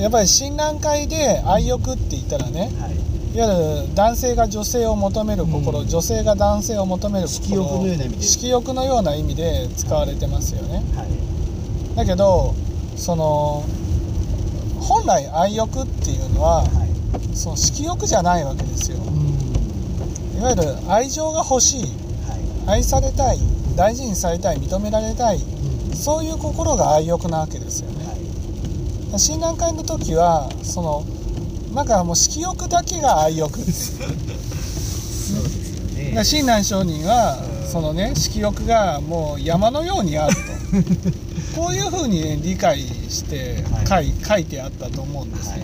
やっぱり親鸞会で愛欲って言ったらね、はい、いわゆる男性が女性を求める心、うん、女性が男性を求める心色欲のような意味で。色欲のような意味で使われてますよね、はい、だけどその本来愛欲っていうのは、はい、その色欲じゃないわけですよ、うん、いわゆる愛情が欲しい、愛されたい大事にされたい認められたい、うん、そういう心が愛欲なわけですよね、親鸞会の時はそのなんかもう色欲だけが愛欲。そうですよね。親鸞上人はそのね色欲がもう山のようにあると。こういうふうに、ね、理解して書い,、書いてあったと思うんですね、は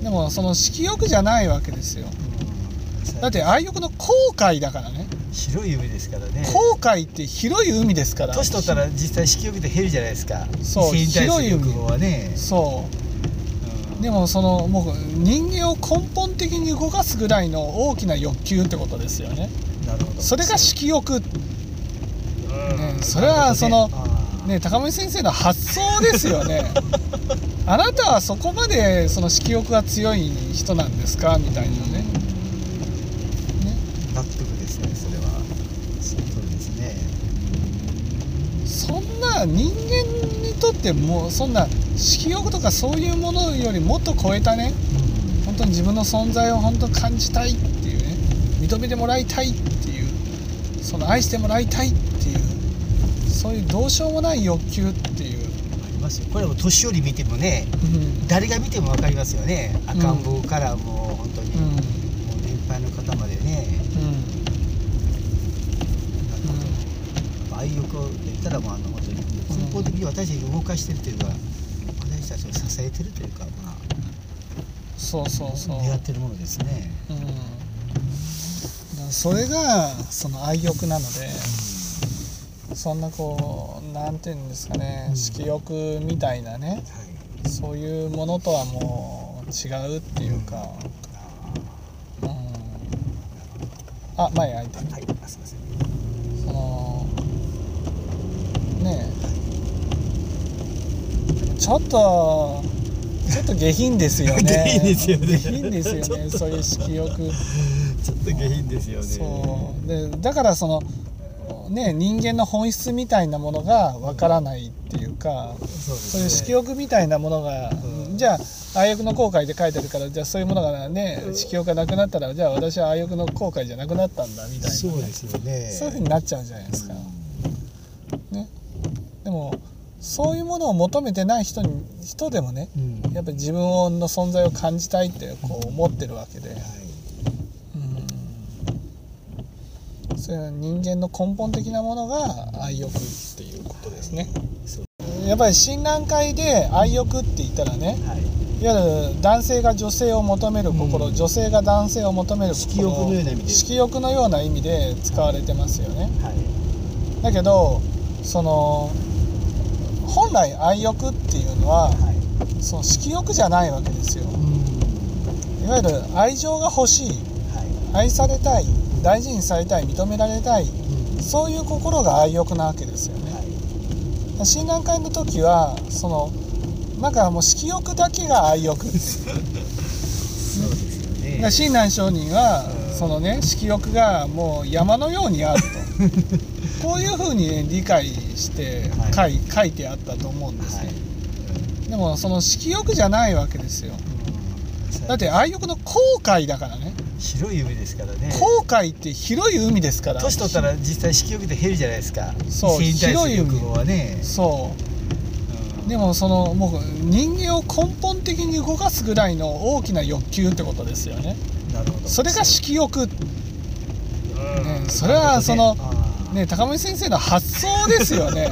い、でもその色欲じゃないわけですよ、だって愛欲の後悔だからね広い海ですからね。後悔って広い海ですから。年取ったら実際色欲って減るじゃないですか。そう広い海はね。そう、うん、でもそのもう人間を根本的に動かすぐらいの大きな欲求ってことですよね。なるほど。それが色欲、ね、それはその、ね、高森先生の発想ですよね。あなたはそこまでその色欲が強い人なんですか？みたいなね人間にとってもそんな色欲とかそういうものよりもっと超えたね、うん、本当に自分の存在を本当感じたいっていうね。認めてもらいたいっていう。その愛してもらいたいっていう。そういうどうしようもない欲求っていう。ありますよ。これも年寄り見てもね、うん、誰が見ても分かりますよね。赤ん坊からもう本当に、うん、もう年配の方までね、うん、愛欲を言ったらもうあの根本的に私たちを動かしてるというか私たちを支えてるというかまあそう。そうそう狙ってるものですね、うん、それがその愛欲なので、うん、そんなこうなんていうんですかね、うん、色欲みたいなね、はい、そういうものとはもう違うっていうか、うん、あ前開いて。る、はい、そのねちょっとちょっと下品ですよね。下品ですよね。下品ですよねそういう色欲。ちょっと下品ですよね。そう。でだからそのね人間の本質みたいなものがわからないっていうか、うん、そう、ね、そういう色欲みたいなものが、うん、じゃあ愛欲の後悔で書いてるからじゃあそういうものがね色欲がなくなったらじゃあ私は愛欲の後悔じゃなくなったんだみたいな、ね、そうですよね。そういうふうになっちゃうじゃないですか、ねでもそういうものを求めてない人に人でもね、うん、やっぱり自分の存在を感じたいってこう思ってるわけで、はい、うん、それは人間の根本的なものが愛欲っていうことですね。やっぱり親鸞会で愛欲って言ったらね、はい、いわゆる男性が女性を求める心、うん、女性が男性を求める心色欲のような意味で。色欲のような意味で使われてますよね。はい、だけどその本来愛欲っていうのは、はい、その色欲じゃないわけですよ、いわゆる愛情が欲しい、はい、愛されたい大事にされたい認められたい、うん、そういう心が愛欲なわけですよね、はい、親鸞会の時はそのなんかもう色欲だけが愛欲。そうですよね。親鸞上人はそのね色欲がもう山のようにあると。こういうふうに、ね、理解して書い,、書いてあったと思うんですね、はい、でもその色欲じゃないわけですよ、うん、だって愛欲の後悔だからね。広い海ですからね。後悔って広い海ですから。年取ったら実際色欲って減るじゃないですか。そう広い海はね。そう、うん、でもそのもう人間を根本的に動かすぐらいの大きな欲求ってことですよねそれが色欲、ね、それはその、ね、高森先生の発想ですよね。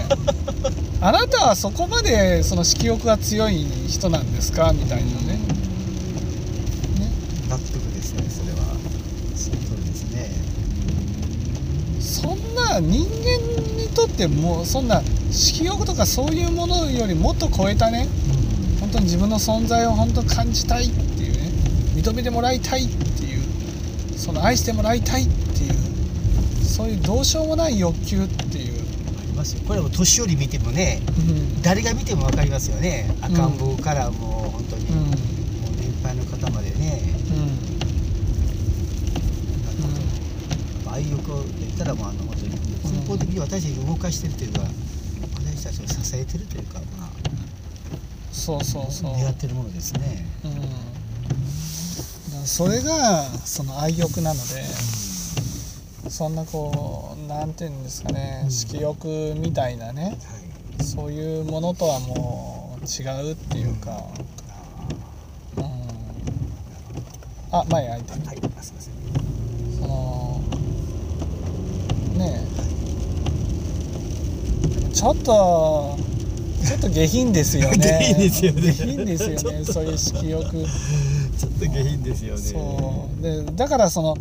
あなたはそこまでその色欲が強い人なんですか？みたいなね。ね納得ですねそれは。その通りですね。そんな人間にとってもそんな色欲とかそういうものよりもっと超えたね、うん、本当に自分の存在を本当感じたい。って認めてもらいたいっていうその愛してもらいたいっていうそういうどうしようもない欲求っていうありますよ。これも年寄り見てもね、うん、誰が見ても分かりますよね。赤ん坊からもう本当に、うん、もう年配の方までね、うん、愛欲を言ったらもうあの本当に根本的に私たちを動かしてるというか、私たちを支えてるというかまあそうそうそう。狙ってるものですね。うん。それがその愛欲なので、そんなこうなんていうんですかね、色欲みたいなね、はい、そういうものとはもう違うっていうか、うん、あ前開いてる、はい、すいません。そのねえちょっとちょっと 下品ですよね。下品ですよね。下品ですよねそういう色欲ちょっと下品ですよね。そう。でだからその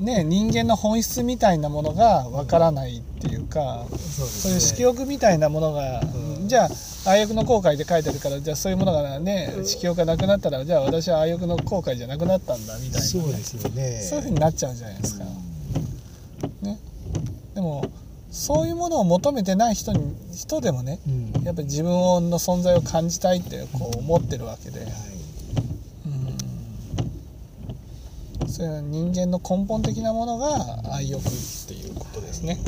ね人間の本質みたいなものがわからないっていうか、うん、そう、ね、そういう色欲みたいなものが、うん、じゃあ愛欲の後悔で書いてるからじゃあそういうものがね色欲がなくなったらじゃあ私は愛欲の後悔じゃなくなったんだみたいな、そうですよね。そういうふうになっちゃうじゃないですか。ね、でもそういうものを求めてない人に人でもね、うん、やっぱり自分の存在を感じたいってこう思ってるわけで、はい、うん、それは人間の根本的なものが愛欲っていうことですね。